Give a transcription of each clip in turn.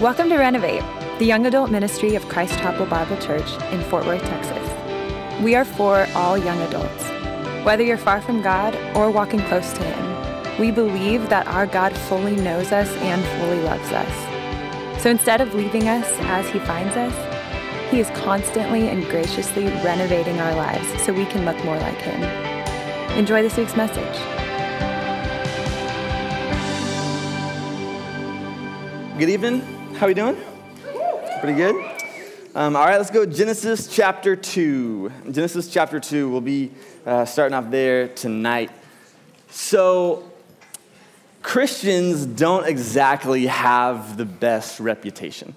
Welcome to Renovate, the young adult ministry of Christ Chapel Bible Church in Fort Worth, Texas. We are for all young adults. Whether you're far from God or walking close to Him, we believe that our God fully knows us and fully loves us. So instead of leaving us as He finds us, He is constantly and graciously renovating our lives so we can look more like Him. Enjoy this week's message. Good evening. How are we doing? Pretty good. Um, all right, let's go Genesis chapter two. Genesis chapter two. We'll be uh, starting off there tonight. So, Christians don't exactly have the best reputation.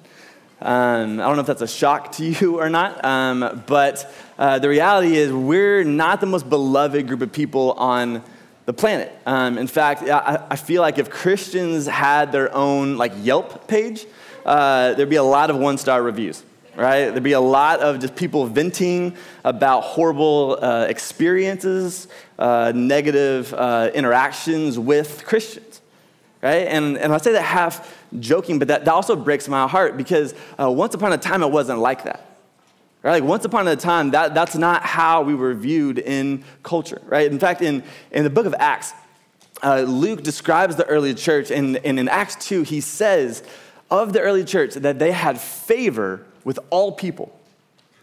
Um, I don't know if that's a shock to you or not, um, but uh, the reality is we're not the most beloved group of people on the planet. Um, in fact, I, I, feel like if Christians had their own like Yelp page, uh, there'd be a lot of one-star reviews, right? There'd be a lot of just people venting about horrible uh, experiences, uh, negative uh, interactions with Christians, right? And, and I say that half joking, but that, that also breaks my heart because uh, once upon a time it wasn't like that. Right? Like once upon a time, that, that's not how we were viewed in culture, right? In fact, in, in the book of Acts, uh, Luke describes the early church, and, and in Acts 2, he says of the early church that they had favor with all people.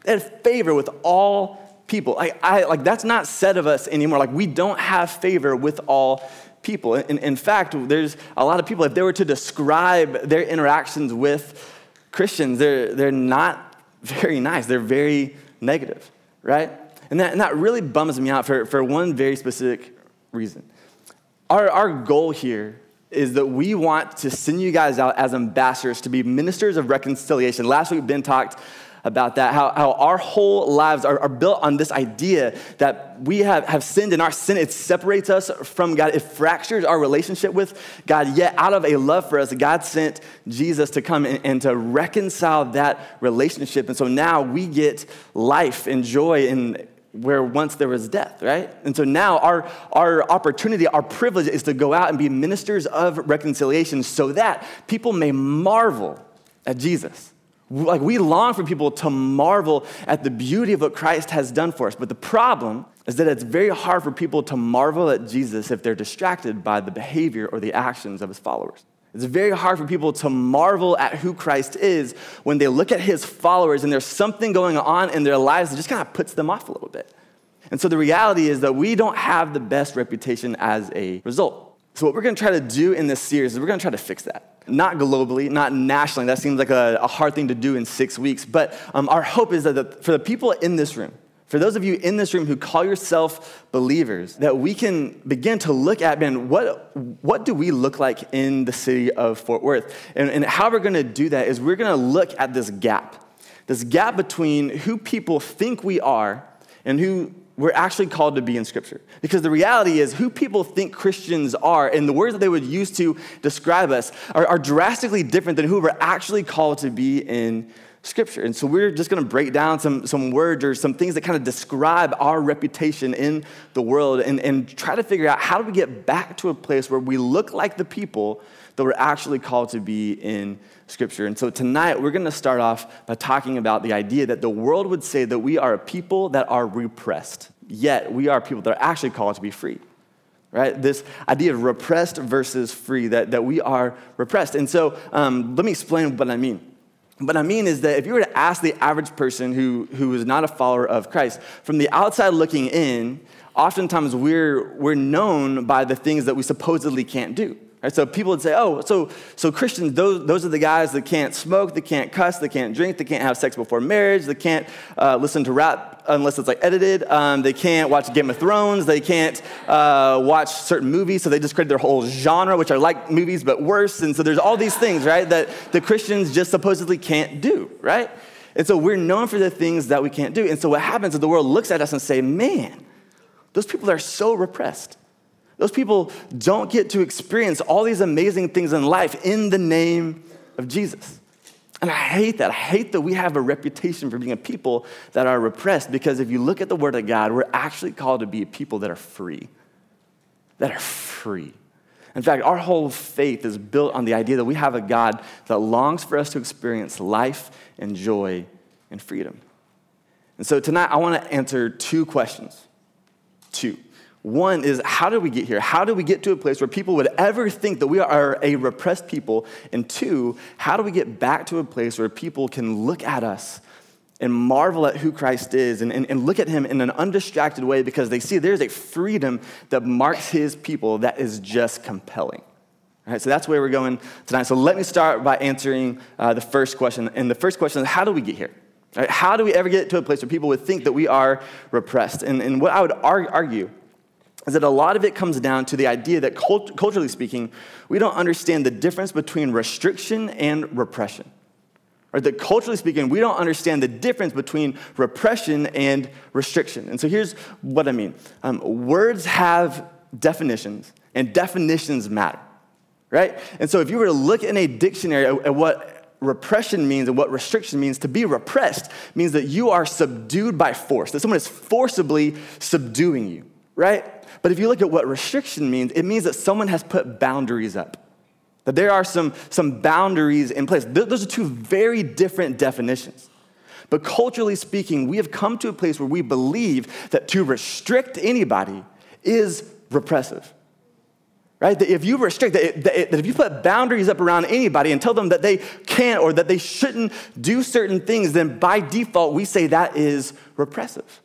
They had favor with all people. Like, I, like that's not said of us anymore. Like we don't have favor with all people. In, in fact, there's a lot of people, if they were to describe their interactions with Christians, they're, they're not very nice. They're very negative, right? And that, and that really bums me out for, for one very specific reason. Our, our goal here is that we want to send you guys out as ambassadors to be ministers of reconciliation. Last week, Ben talked about that, how, how our whole lives are, are built on this idea that we have, have sinned and our sin, it separates us from God. It fractures our relationship with God. Yet, out of a love for us, God sent Jesus to come and, and to reconcile that relationship. And so now we get life and joy and where once there was death, right? And so now our, our opportunity, our privilege is to go out and be ministers of reconciliation so that people may marvel at Jesus. Like we long for people to marvel at the beauty of what Christ has done for us. But the problem is that it's very hard for people to marvel at Jesus if they're distracted by the behavior or the actions of his followers. It's very hard for people to marvel at who Christ is when they look at his followers and there's something going on in their lives that just kind of puts them off a little bit. And so the reality is that we don't have the best reputation as a result. So, what we're gonna try to do in this series is we're gonna try to fix that not globally, not nationally. That seems like a, a hard thing to do in six weeks. But um, our hope is that the, for the people in this room, for those of you in this room who call yourself believers, that we can begin to look at, man, what, what do we look like in the city of Fort Worth? And, and how we're gonna do that is we're gonna look at this gap, this gap between who people think we are and who we're actually called to be in Scripture. Because the reality is, who people think Christians are and the words that they would use to describe us are, are drastically different than who we're actually called to be in Scripture. And so we're just going to break down some, some words or some things that kind of describe our reputation in the world and, and try to figure out how do we get back to a place where we look like the people that we're actually called to be in Scripture. And so tonight, we're going to start off by talking about the idea that the world would say that we are a people that are repressed, yet we are people that are actually called to be free. Right? This idea of repressed versus free, that, that we are repressed. And so um, let me explain what I mean. What I mean is that if you were to ask the average person who, who is not a follower of Christ, from the outside looking in, oftentimes we're, we're known by the things that we supposedly can't do. So people would say, oh, so, so Christians, those, those are the guys that can't smoke, they can't cuss, they can't drink, they can't have sex before marriage, they can't uh, listen to rap unless it's like edited, um, they can't watch Game of Thrones, they can't uh, watch certain movies, so they just created their whole genre, which are like movies but worse. And so there's all these things, right, that the Christians just supposedly can't do, right? And so we're known for the things that we can't do. And so what happens is the world looks at us and say, man, those people are so repressed. Those people don't get to experience all these amazing things in life in the name of Jesus. And I hate that. I hate that we have a reputation for being a people that are repressed because if you look at the Word of God, we're actually called to be a people that are free. That are free. In fact, our whole faith is built on the idea that we have a God that longs for us to experience life and joy and freedom. And so tonight, I want to answer two questions. Two. One is how did we get here? How did we get to a place where people would ever think that we are a repressed people? And two, how do we get back to a place where people can look at us and marvel at who Christ is and, and, and look at him in an undistracted way because they see there's a freedom that marks his people that is just compelling. All right, so that's where we're going tonight. So let me start by answering uh, the first question. And the first question is how do we get here? Right, how do we ever get to a place where people would think that we are repressed? And, and what I would argue is that a lot of it comes down to the idea that cult- culturally speaking, we don't understand the difference between restriction and repression or that culturally speaking, we don't understand the difference between repression and restriction. And so here's what I mean um, words have definitions, and definitions matter, right? And so if you were to look in a dictionary at, at what repression means and what restriction means, to be repressed means that you are subdued by force, that someone is forcibly subduing you, right? But if you look at what restriction means, it means that someone has put boundaries up that there are some, some boundaries in place. Those are two very different definitions. But culturally speaking, we have come to a place where we believe that to restrict anybody is repressive. Right? That if you restrict, that, that if you put boundaries up around anybody and tell them that they can't or that they shouldn't do certain things, then by default, we say that is repressive.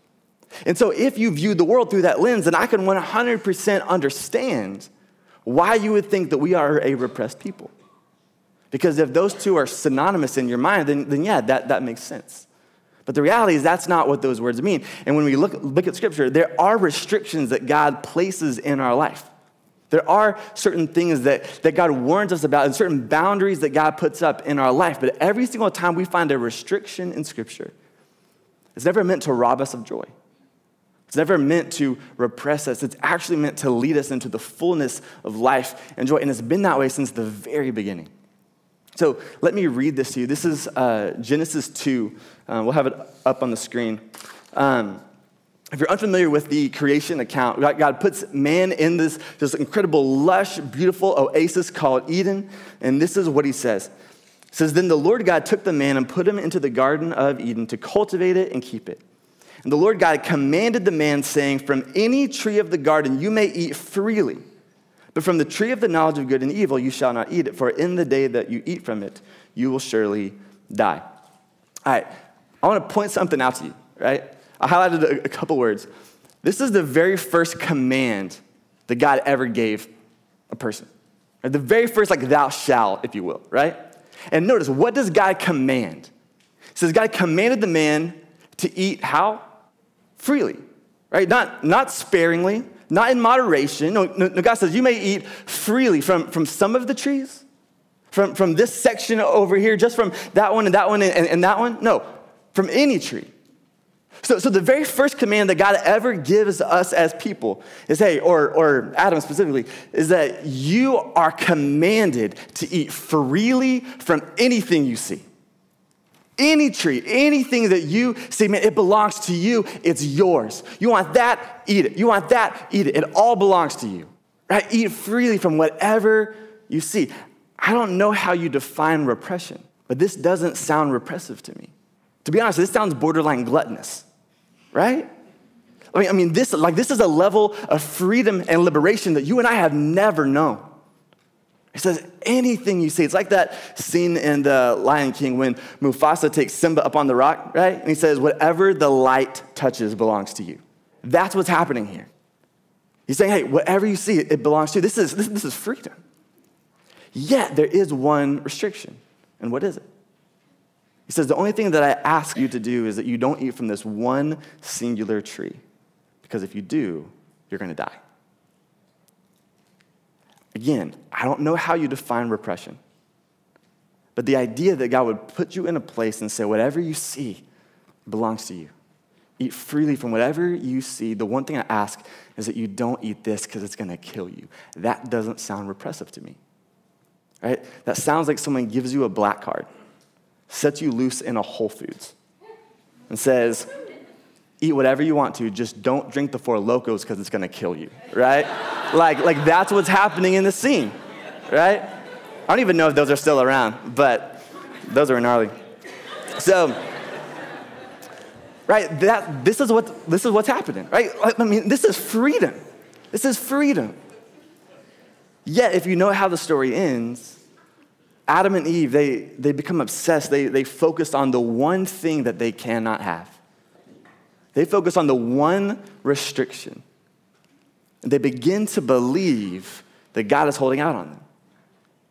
And so if you view the world through that lens, then I can 100% understand why you would think that we are a repressed people. Because if those two are synonymous in your mind, then, then yeah, that, that makes sense. But the reality is that's not what those words mean. And when we look, look at Scripture, there are restrictions that God places in our life. There are certain things that, that God warns us about and certain boundaries that God puts up in our life. But every single time we find a restriction in Scripture, it's never meant to rob us of joy. It's never meant to repress us. It's actually meant to lead us into the fullness of life and joy. And it's been that way since the very beginning. So let me read this to you. This is uh, Genesis 2. Uh, we'll have it up on the screen. Um, if you're unfamiliar with the creation account, God puts man in this, this incredible, lush, beautiful oasis called Eden. And this is what he says. It says, Then the Lord God took the man and put him into the Garden of Eden to cultivate it and keep it. And the Lord God commanded the man, saying, From any tree of the garden you may eat freely, but from the tree of the knowledge of good and evil you shall not eat it, for in the day that you eat from it, you will surely die. All right, I want to point something out to you, right? I highlighted a, couple words. This is the very first command that God ever gave a person. The very first, like, thou shalt, if you will, right? And notice, what does God command? It says, God commanded the man to eat how? Freely, right? Not, not sparingly, not in moderation. No, no, God says you may eat freely from, from some of the trees, from, from this section over here, just from that one and that one and, and that one. No, from any tree. So, so the very first command that God ever gives us as people is, hey, or, or Adam specifically, is that you are commanded to eat freely from anything you see. Any tree, anything that you see, man, it belongs to you, it's yours. You want that, eat it. You want that, eat it. It all belongs to you, right? Eat freely from whatever you see. I don't know how you define repression, but this doesn't sound repressive to me. To be honest, this sounds borderline gluttonous, right? I mean, I mean, this like this is a level of freedom and liberation that you and I have never known. He says, anything you see. It's like that scene in The Lion King when Mufasa takes Simba up on the rock, right? And he says, whatever the light touches belongs to you. That's what's happening here. He's saying, hey, whatever you see, it belongs to you. This is, this, this is freedom. Yet there is one restriction. And what is it? He says, the only thing that I ask you to do is that you don't eat from this one singular tree. Because if you do, you're going to die. Again, I don't know how you define repression, but the idea that God would put you in a place and say, whatever you see belongs to you. Eat freely from whatever you see. The one thing I ask is that you don't eat this because it's going to kill you. That doesn't sound repressive to me. Right? That sounds like someone gives you a black card, sets you loose in a Whole Foods, and says, eat whatever you want to, just don't drink the Four Lokos because it's going to kill you. Right? Like, like that's what's happening in the scene, right? I don't even know if those are still around, but those are gnarly. So, right, that, this, is what, this is what's happening, right? I mean, this is freedom. This is freedom. Yet, if you know how the story ends, Adam and Eve, they, they become obsessed. They, they focus on the one thing that they cannot have. They focus on the one restriction. They begin to believe that God is holding out on them.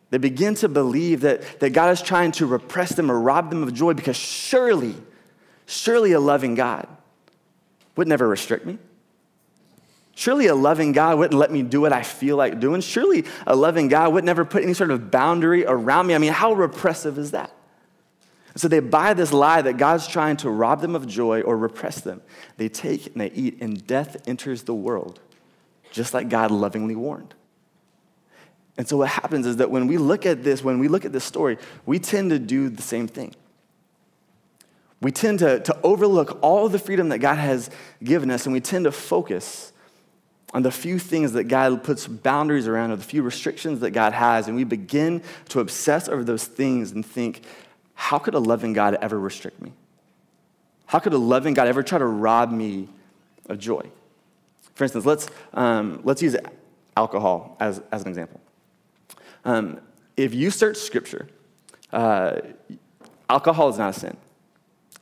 They begin to believe that, that God is trying to repress them or rob them of joy because surely, surely a loving God would never restrict me. Surely a loving God wouldn't let me do what I feel like doing. Surely a loving God would never put any sort of boundary around me. I mean, how repressive is that? So they buy this lie that God's trying to rob them of joy or repress them. They take and they eat, and death enters the world, just like God lovingly warned. And so what happens is that when we look at this, when we look at this story, we tend to do the same thing. We tend to, to overlook all the freedom that God has given us, and we tend to focus on the few things that God puts boundaries around, or the few restrictions that God has, and we begin to obsess over those things and think, how could a loving God ever restrict me? How could a loving God ever try to rob me of joy? For instance, let's, um, let's use alcohol as, as an example. Um, if you search scripture, uh, alcohol is not a sin.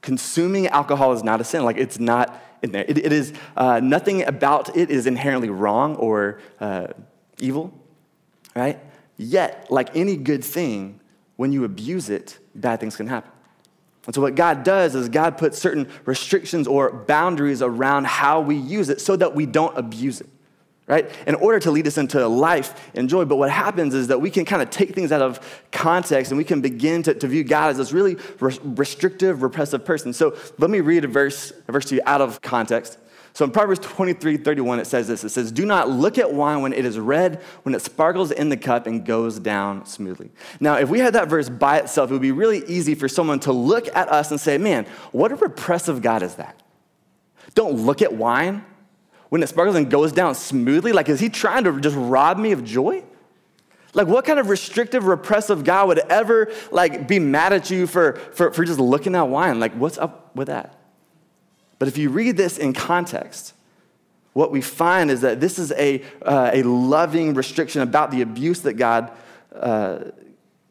Consuming alcohol is not a sin. Like, it's not in there. it, it is, uh, nothing about it is inherently wrong or uh, evil, right? Yet, like any good thing, when you abuse it, bad things can happen. And so, what God does is God puts certain restrictions or boundaries around how we use it so that we don't abuse it right? In order to lead us into life and joy. But what happens is that we can kind of take things out of context and we can begin to, to view God as this really restrictive, repressive person. So let me read a verse, a verse to you out of context. So in Proverbs 23 31, it says this it says, Do not look at wine when it is red, when it sparkles in the cup and goes down smoothly. Now, if we had that verse by itself, it would be really easy for someone to look at us and say, Man, what a repressive God is that? Don't look at wine when it sparkles and goes down smoothly? Like, is he trying to just rob me of joy? Like, what kind of restrictive, repressive God would ever like be mad at you for, for, for just looking at wine? Like, what's up with that? But if you read this in context, what we find is that this is a, uh, a loving restriction about the abuse that God, uh,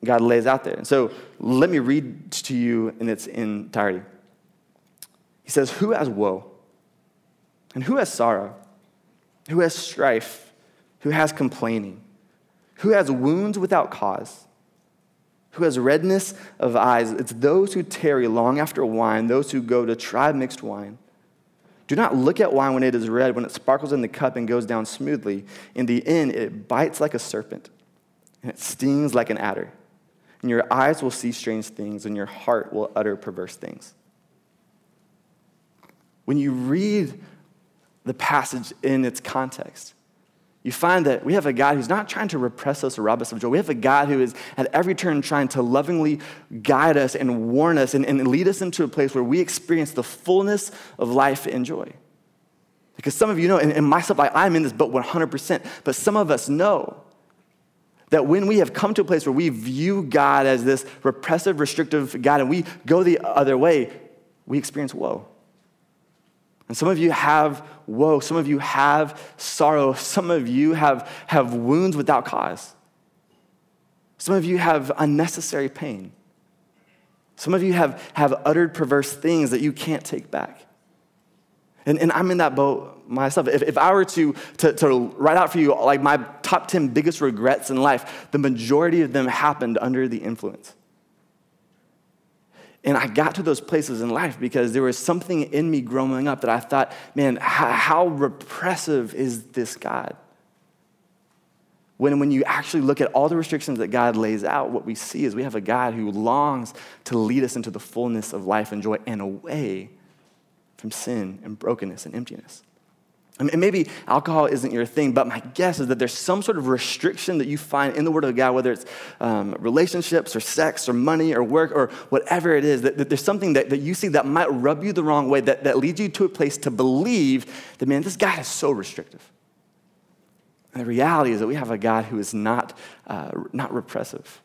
God lays out there. And so let me read to you in its entirety. He says, Who has woe? And who has sorrow? Who has strife? Who has complaining? Who has wounds without cause? Who has redness of eyes? It's those who tarry long after wine, those who go to try mixed wine. Do not look at wine when it is red, when it sparkles in the cup and goes down smoothly. In the end, it bites like a serpent, and it stings like an adder. And your eyes will see strange things, and your heart will utter perverse things. When you read the passage in its context. You find that we have a God who's not trying to repress us or rob us of joy. We have a God who is at every turn trying to lovingly guide us and warn us and, and lead us into a place where we experience the fullness of life and joy. Because some of you know, and, and myself, I, I'm in this boat 100%, but some of us know that when we have come to a place where we view God as this repressive, restrictive God and we go the other way, we experience woe. And some of you have woe. Some of you have sorrow. Some of you have, have wounds without cause. Some of you have unnecessary pain. Some of you have, have uttered perverse things that you can't take back. And, and I'm in that boat myself. If, if I were to, to, to write out for you like my top 10 biggest regrets in life, the majority of them happened under the influence. And I got to those places in life because there was something in me growing up that I thought, man, how, how repressive is this God? When, when you actually look at all the restrictions that God lays out, what we see is we have a God who longs to lead us into the fullness of life and joy and away from sin and brokenness and emptiness. And maybe alcohol isn't your thing, but my guess is that there's some sort of restriction that you find in the Word of God, whether it's um, relationships or sex or money or work or whatever it is, that, that there's something that, that you see that might rub you the wrong way, that, that leads you to a place to believe that, man, this God is so restrictive. And the reality is that we have a God who is not, uh, not repressive.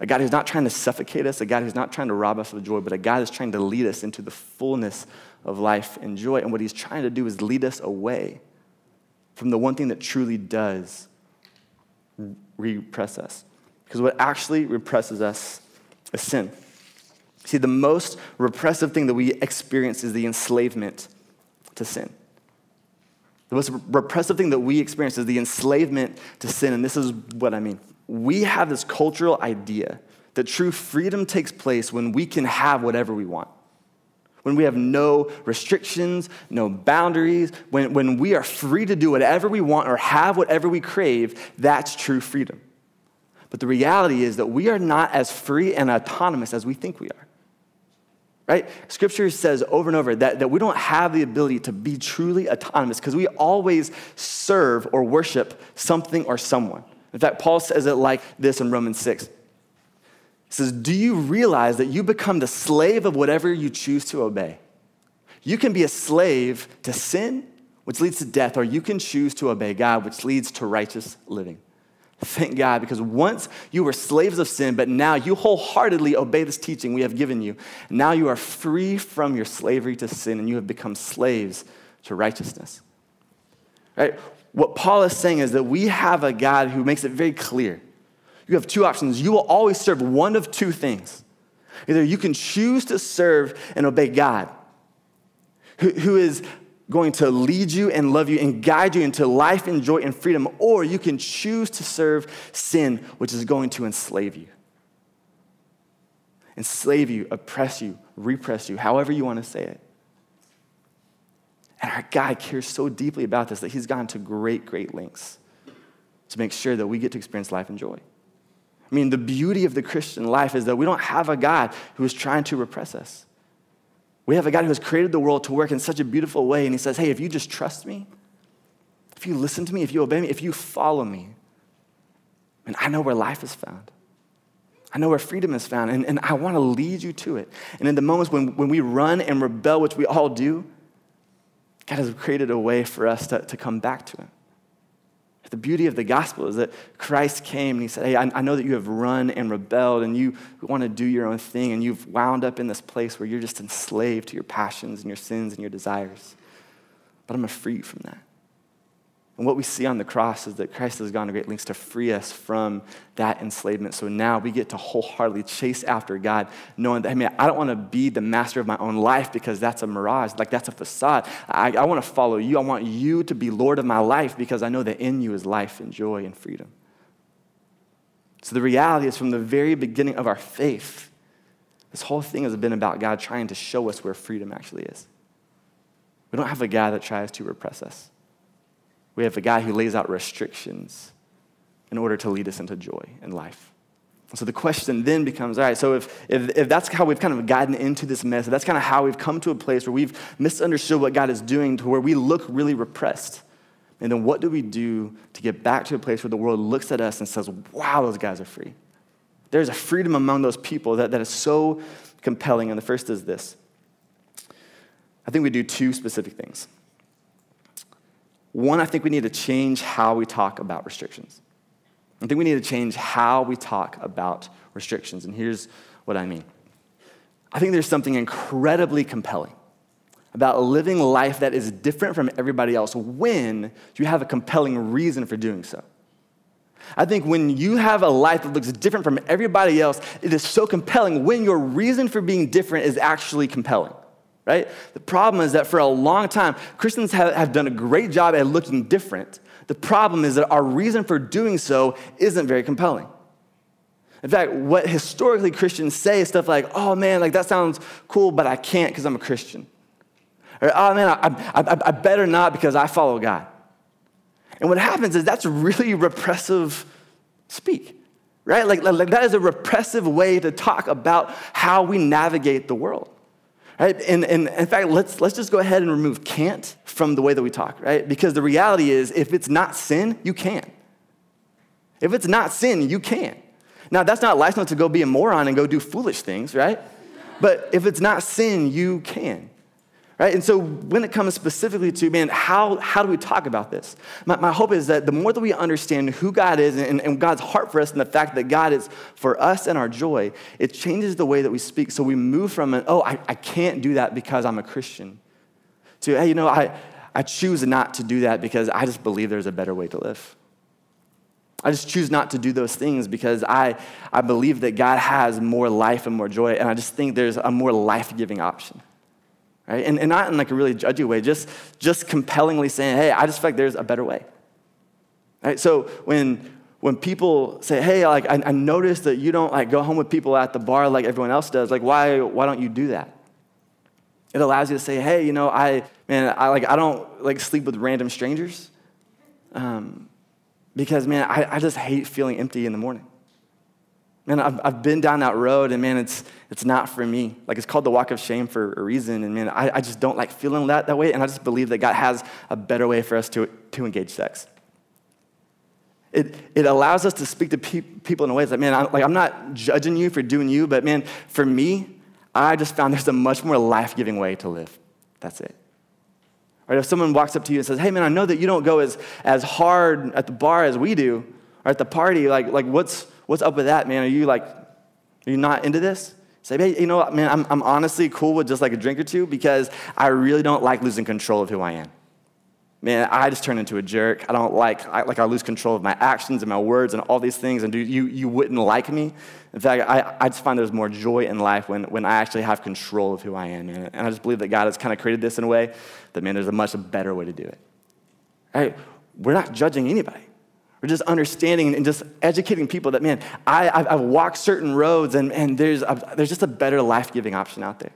A God who's not trying to suffocate us, a God who's not trying to rob us of joy, but a God who's trying to lead us into the fullness of life and joy. And what he's trying to do is lead us away from the one thing that truly does repress us. Because what actually represses us is sin. See, the most repressive thing that we experience is the enslavement to sin. The most repressive thing that we experience is the enslavement to sin. And this is what I mean. We have this cultural idea that true freedom takes place when we can have whatever we want. When we have no restrictions, no boundaries, when, when we are free to do whatever we want or have whatever we crave, that's true freedom. But the reality is that we are not as free and autonomous as we think we are right? Scripture says over and over that, that we don't have the ability to be truly autonomous because we always serve or worship something or someone. In fact, Paul says it like this in Romans 6. He says, Do you realize that you become the slave of whatever you choose to obey? You can be a slave to sin, which leads to death, or you can choose to obey God, which leads to righteous living. Thank God, because once you were slaves of sin, but now you wholeheartedly obey this teaching we have given you. Now you are free from your slavery to sin and you have become slaves to righteousness. Right? What Paul is saying is that we have a God who makes it very clear. You have two options. You will always serve one of two things. Either you can choose to serve and obey God, who, who is going to lead you and love you and guide you into life and joy and freedom, or you can choose to serve sin, which is going to enslave you. Enslave you, oppress you, repress you, however you want to say it. And our God cares so deeply about this that He's gone to great, great lengths to make sure that we get to experience life and joy. I mean, the beauty of the Christian life is that we don't have a God who is trying to repress us. We have a God who has created the world to work in such a beautiful way, and He says, Hey, if you just trust me, if you listen to me, if you obey me, if you follow me, and I know where life is found. I know where freedom is found, and, and I want to lead you to it. And in the moments when, when we run and rebel, which we all do, God has created a way for us to, to come back to Him. The beauty of the gospel is that Christ came and he said, Hey, I, know that you have run and rebelled and you want to do your own thing and you've wound up in this place where you're just enslaved to your passions and your sins and your desires. But I'm going to free you from that. And what we see on the cross is that Christ has gone to great lengths to free us from that enslavement. So now we get to wholeheartedly chase after God, knowing that, I mean, I don't want to be the master of my own life because that's a mirage, like that's a facade. I, I want to follow you. I want you to be Lord of my life because I know that in you is life and joy and freedom. So the reality is, from the very beginning of our faith, this whole thing has been about God trying to show us where freedom actually is. We don't have a God that tries to repress us. We have a guy who lays out restrictions in order to lead us into joy and life. So the question then becomes all right, so if, if, if that's how we've kind of gotten into this mess, that's kind of how we've come to a place where we've misunderstood what God is doing to where we look really repressed, and then what do we do to get back to a place where the world looks at us and says, wow, those guys are free? There's a freedom among those people that, that is so compelling. And the first is this I think we do two specific things. One, I think we need to change how we talk about restrictions. I think we need to change how we talk about restrictions. And here's what I mean I think there's something incredibly compelling about living life that is different from everybody else when you have a compelling reason for doing so. I think when you have a life that looks different from everybody else, it is so compelling when your reason for being different is actually compelling right? The problem is that for a long time, Christians have, have done a great job at looking different. The problem is that our reason for doing so isn't very compelling. In fact, what historically Christians say is stuff like, oh man, like that sounds cool, but I can't because I'm a Christian. Or, oh man, I, I, I better not because I follow God. And what happens is that's really repressive speak, right? Like, like that is a repressive way to talk about how we navigate the world. Right? And, and in fact, let's, let's just go ahead and remove can't from the way that we talk, right? Because the reality is, if it's not sin, you can. If it's not sin, you can. Now, that's not license to go be a moron and go do foolish things, right? But if it's not sin, you can. Right? And so when it comes specifically to, man, how, how do we talk about this? My, my hope is that the more that we understand who God is and, and God's heart for us and the fact that God is for us and our joy, it changes the way that we speak. So we move from an, oh, I, I can't do that because I'm a Christian, to, hey, you know, I, I choose not to do that because I just believe there's a better way to live. I just choose not to do those things because I, I believe that God has more life and more joy, and I just think there's a more life giving option right? And, and not in like a really judgy way, just, just compellingly saying, hey, I just feel like there's a better way. Right? So when, when people say, hey, like, I, I noticed that you don't like go home with people at the bar like everyone else does, like, why, why don't you do that? It allows you to say, hey, you know, I, man, I, like, I don't like sleep with random strangers um, because, man, I, I just hate feeling empty in the morning. Man, I've, I've been down that road and man, it's, it's not for me. Like it's called the walk of shame for a reason. And man, I, I just don't like feeling that that way. And I just believe that God has a better way for us to, to engage sex. It, it allows us to speak to pe- people in a way that, man, I'm, like, I'm not judging you for doing you, but man, for me, I just found there's a much more life giving way to live. That's it. Or if someone walks up to you and says, hey, man, I know that you don't go as, as hard at the bar as we do, or at the party, like, like what's, What's up with that, man? Are you like, are you not into this? Say, hey, you know what, man, I'm, I'm honestly cool with just like a drink or two because I really don't like losing control of who I am. Man, I just turn into a jerk. I don't like, I, like I lose control of my actions and my words and all these things, and you, you wouldn't like me. In fact, I, I just find there's more joy in life when, when I actually have control of who I am, man. And I just believe that God has kind of created this in a way that, man, there's a much better way to do it. Right? We're not judging anybody. We're just understanding and just educating people that, man, I, have walked certain roads and, and there's, there's just a better life giving option out there.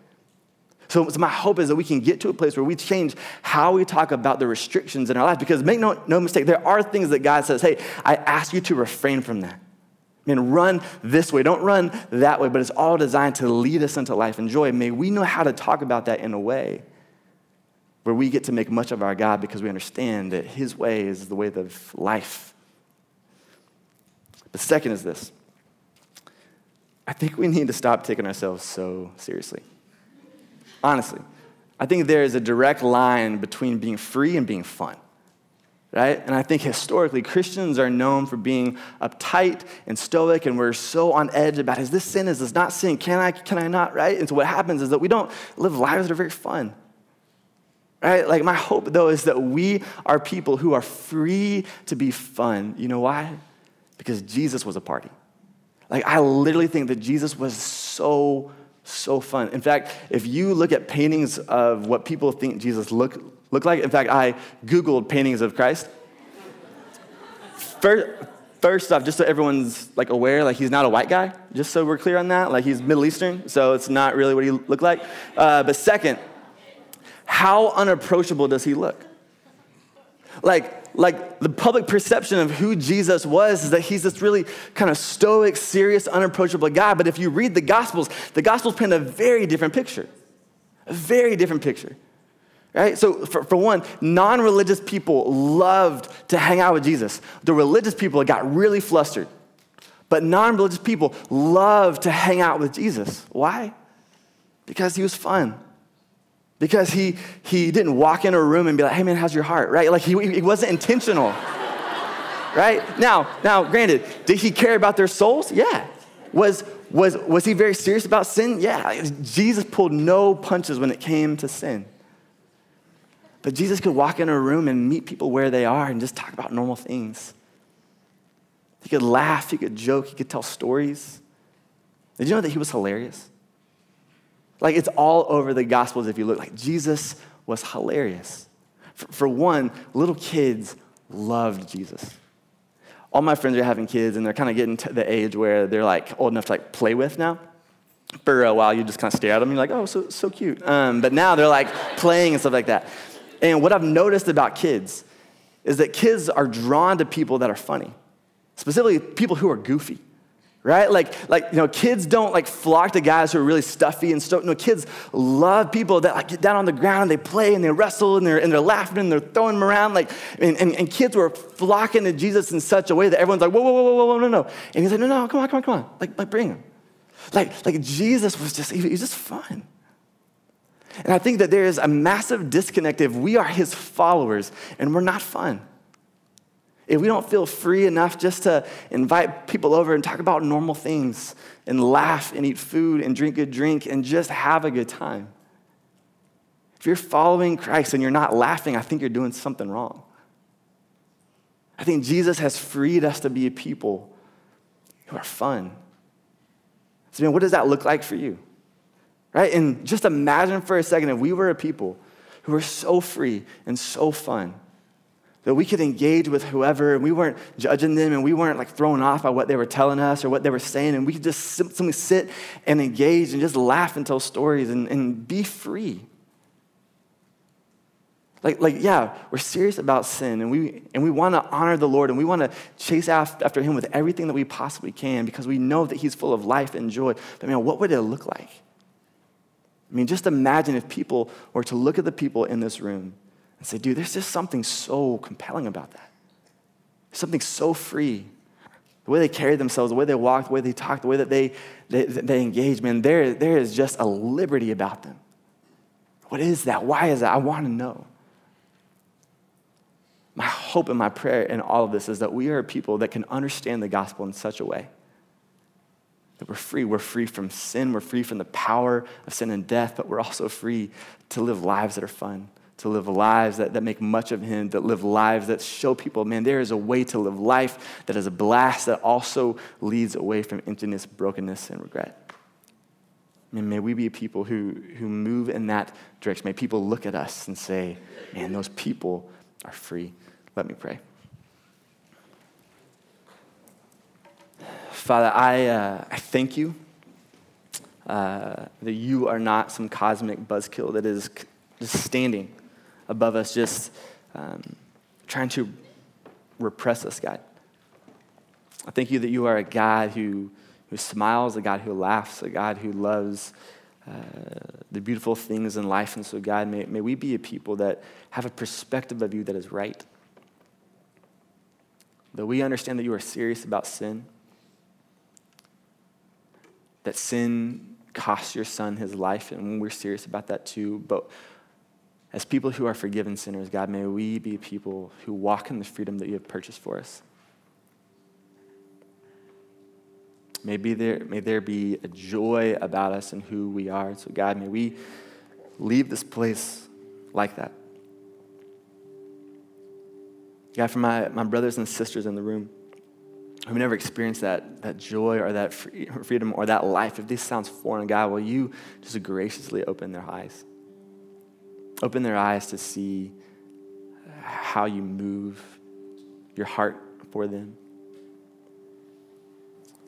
So, so, my hope is that we can get to a place where we change how we talk about the restrictions in our life. Because make no, no mistake, there are things that God says, hey, I ask you to refrain from that. I mean, run this way, don't run that way, but it's all designed to lead us into life and joy. May we know how to talk about that in a way where we get to make much of our God because we understand that His way is the way of life the second is this I think we need to stop taking ourselves so seriously. Honestly, I think there is a direct line between being free and being fun. Right? And I think historically, Christians are known for being uptight and stoic, and we're so on edge about is this sin, is this not sin? Can I, can I not? Right? And so what happens is that we don't live lives that are very fun. Right? Like, my hope, though, is that we are people who are free to be fun. You know why? Because Jesus was a party. Like, I literally think that Jesus was so, so fun. In fact, if you look at paintings of what people think Jesus looked look like, in fact, I Googled paintings of Christ. First, first off, just so everyone's like aware, like he's not a white guy, just so we're clear on that. Like he's Middle Eastern, so it's not really what he looked like. Uh, but second, how unapproachable does he look? Like, like the public perception of who Jesus was is that he's this really kind of stoic, serious, unapproachable guy. But if you read the Gospels, the Gospels paint a very different picture. A very different picture. Right? So, for, for one, non religious people loved to hang out with Jesus. The religious people got really flustered. But non religious people loved to hang out with Jesus. Why? Because he was fun because he, he didn't walk in a room and be like, hey man, how's your heart, right? Like he, he wasn't intentional, right? Now, now, granted, did he care about their souls? Yeah. Was, was, was he very serious about sin? Yeah. Jesus pulled no punches when it came to sin. But Jesus could walk in a room and meet people where they are and just talk about normal things. He could laugh, he could joke, he could tell stories. Did you know that he was hilarious? Like it's all over the Gospels if you look. Like Jesus was hilarious. For, for one, little kids loved Jesus. All my friends are having kids and they're kind of getting to the age where they're like old enough to like play with now. For a while, you just kind of stare at them. You're like, oh, so, so cute. Um, but now they're like playing and stuff like that. And what I've noticed about kids is that kids are drawn to people that are funny, specifically people who are goofy right? Like, like you know, kids don't like flock to guys who are really stuffy and stuff. No, kids love people that like get down on the ground and they play and they wrestle and they're, and they're laughing and they're throwing them around. Like, and, and, and kids were flocking to Jesus in such a way that everyone's like, whoa, whoa, whoa, whoa, whoa, no, no. And he's like, no, no, come on, come on, come on. Like, like bring him. Like, like Jesus was just, he was just fun. And I think that there is a massive disconnect if we are his followers and we're not fun. If we don't feel free enough just to invite people over and talk about normal things and laugh and eat food and drink a drink and just have a good time. If you're following Christ and you're not laughing, I think you're doing something wrong. I think Jesus has freed us to be a people who are fun. So, man, what does that look like for you? Right? And just imagine for a second if we were a people who were so free and so fun that we could engage with whoever and we weren't judging them and we weren't like thrown off by what they were telling us or what they were saying and we could just simply sit and engage and just laugh and tell stories and, and be free like, like, yeah, we're serious about sin and we, and we want to honor the Lord and we want to chase after him with everything that we possibly can because we know that he's full of life and joy. But man, what would it look like? I mean, just imagine if people were to look at the people in this room and say, dude, there's just something so compelling about that. Something so free. The way they carry themselves, the way they walk, the way they talk, the way that they, they, they engage, man, there, there is just a liberty about them. What is that? Why is that? I want to know my hope and my prayer in all of this is that we are people that can understand the gospel in such a way that we're free. We're free from sin, we're free from the power of sin and death, but we're also free to live lives that are fun, to live lives that, that make much of Him, that live lives that show people, man, there is a way to live life that is a blast that also leads away from emptiness, brokenness, and regret. And may we be people who, who move in that direction. May people look at us and say, man, those people are free. Let me pray. Father, I, uh, I thank you uh, that you are not some cosmic buzzkill that is just standing above us, just um, trying to repress us, God. I thank you that you are a God who, who smiles, a God who laughs, a God who loves uh, the beautiful things in life. And so, God, may, may we be a people that have a perspective of you that is right that we understand that you are serious about sin, that sin cost your son his life, and we're serious about that too. But as people who are forgiven sinners, God, may we be people who walk in the freedom that you have purchased for us. May, be there, may there be a joy about us and who we are. So, God, may we leave this place like that. God, for my, my brothers and sisters in the room who've never experienced that, that joy or that freedom or that life, if this sounds foreign, God, will you just graciously open their eyes? Open their eyes to see how you move your heart for them.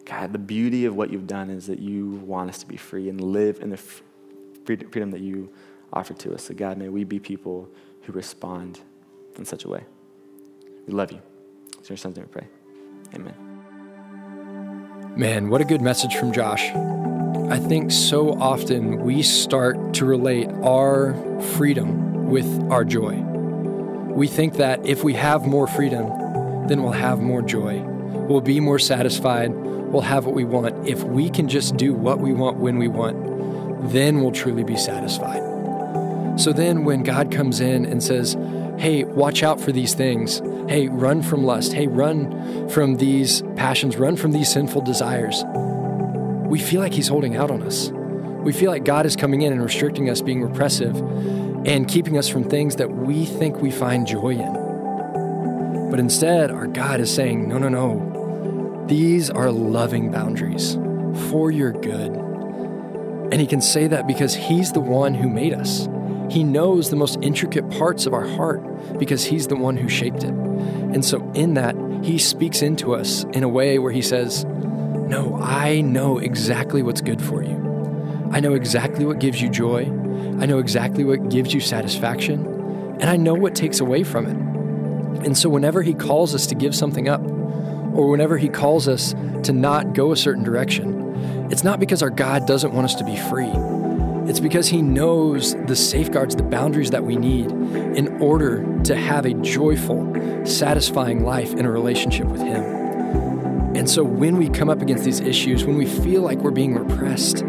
God, the beauty of what you've done is that you want us to be free and live in the freedom that you offer to us. So, God, may we be people who respond in such a way. We love you. It's your son's name we pray. Amen. Man, what a good message from Josh. I think so often we start to relate our freedom with our joy. We think that if we have more freedom, then we'll have more joy. We'll be more satisfied. We'll have what we want. If we can just do what we want when we want, then we'll truly be satisfied. So then when God comes in and says, hey, watch out for these things. Hey, run from lust. Hey, run from these passions. Run from these sinful desires. We feel like He's holding out on us. We feel like God is coming in and restricting us, being repressive, and keeping us from things that we think we find joy in. But instead, our God is saying, no, no, no. These are loving boundaries for your good. And He can say that because He's the one who made us. He knows the most intricate parts of our heart because He's the one who shaped it. And so, in that, He speaks into us in a way where He says, No, I know exactly what's good for you. I know exactly what gives you joy. I know exactly what gives you satisfaction. And I know what takes away from it. And so, whenever He calls us to give something up, or whenever He calls us to not go a certain direction, it's not because our God doesn't want us to be free. It's because He knows the safeguards, the boundaries that we need in order to have a joyful, satisfying life in a relationship with Him. And so when we come up against these issues, when we feel like we're being repressed,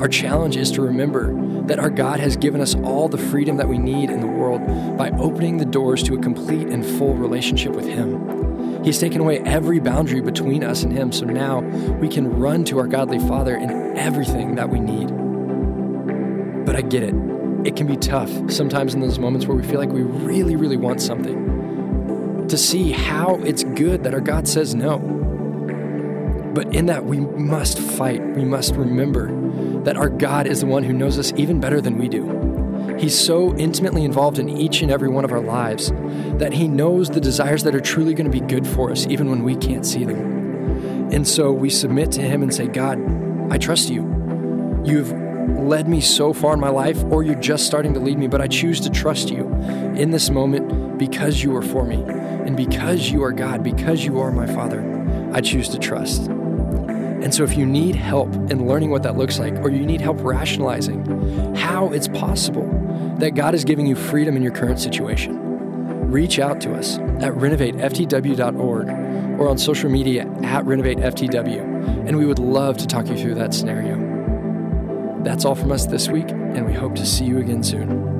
Our challenge is to remember that our God has given us all the freedom that we need in the world by opening the doors to a complete and full relationship with Him. He's taken away every boundary between us and Him, so now we can run to our godly Father in everything that we need. But I get it. It can be tough sometimes in those moments where we feel like we really, really want something. To see how it's good that our God says no. But in that, we must fight. We must remember that our God is the one who knows us even better than we do. He's so intimately involved in each and every one of our lives that He knows the desires that are truly going to be good for us, even when we can't see them. And so we submit to Him and say, God, I trust you. You've led me so far in my life, or you're just starting to lead me, but I choose to trust you in this moment because you are for me. And because you are God, because you are my Father, I choose to trust. And so, if you need help in learning what that looks like, or you need help rationalizing how it's possible that God is giving you freedom in your current situation, reach out to us at renovateftw.org or on social media at renovateftw, and we would love to talk you through that scenario. That's all from us this week, and we hope to see you again soon.